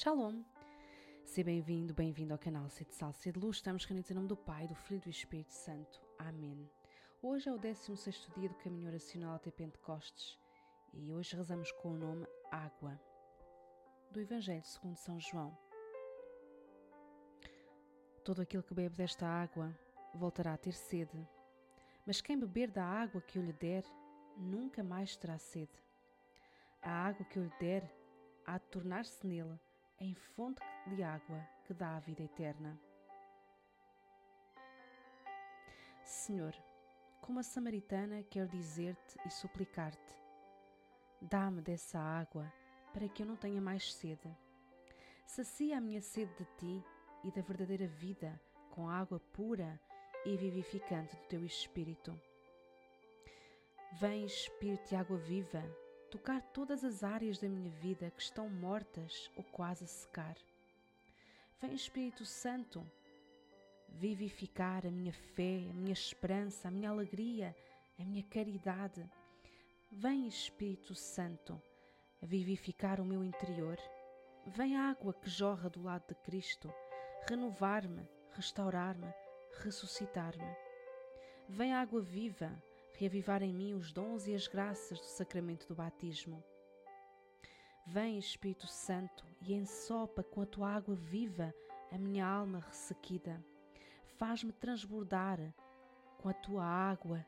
Shalom! Seja bem-vindo, bem-vindo ao canal Sede Sal, Sede Luz. Estamos reunidos em nome do Pai, do Filho e do Espírito Santo. Amém. Hoje é o 16 dia do caminho oracional até Pentecostes e hoje rezamos com o nome Água, do Evangelho segundo São João. Todo aquele que bebe desta água voltará a ter sede, mas quem beber da água que eu lhe der, nunca mais terá sede. A água que eu lhe der há de tornar-se nele em fonte de água que dá a vida eterna. Senhor, como a samaritana, quero dizer-te e suplicar-te: dá-me dessa água para que eu não tenha mais sede. Sacia a minha sede de ti e da verdadeira vida com água pura e vivificante do teu Espírito. Vem, Espírito de água viva, tocar todas as áreas da minha vida que estão mortas ou quase a secar. Vem, Espírito Santo, vivificar a minha fé, a minha esperança, a minha alegria, a minha caridade. Vem, Espírito Santo, vivificar o meu interior. Vem água que jorra do lado de Cristo, renovar-me, restaurar-me, ressuscitar-me. Vem água viva, reavivar em mim os dons e as graças do sacramento do batismo. Vem, Espírito Santo, e ensopa com a tua água viva a minha alma ressequida. Faz-me transbordar com a tua água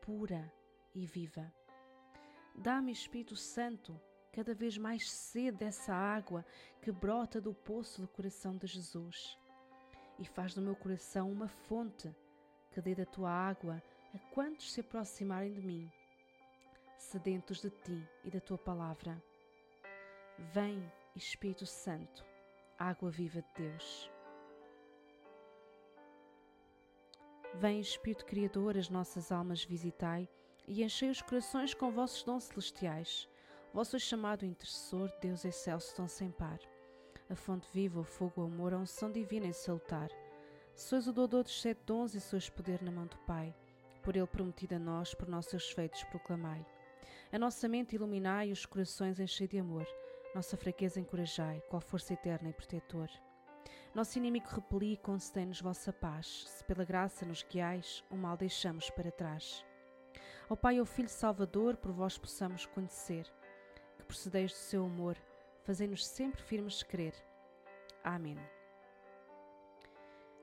pura e viva. Dá-me, Espírito Santo, cada vez mais sede dessa água que brota do poço do coração de Jesus. E faz do meu coração uma fonte que dê da tua água a quantos se aproximarem de mim, sedentos de ti e da tua palavra. Vem, Espírito Santo, água viva de Deus. Vem, Espírito Criador, as nossas almas visitai e enchei os corações com vossos dons celestiais. Vosso chamado intercessor, Deus excelso tão sem par. A fonte viva, o fogo, o amor, a unção divina e salutar. Sois o doador dos sete dons e sois poder na mão do Pai por ele prometido a nós, por nossos feitos proclamai. A nossa mente iluminai e os corações enchei de amor, nossa fraqueza encorajai, qual força eterna e protetor. Nosso inimigo repeli e concedei-nos vossa paz, se pela graça nos guiais, o mal deixamos para trás. Ao Pai e ao Filho Salvador, por vós possamos conhecer, que procedeis do seu amor, fazei-nos sempre firmes crer. Amém.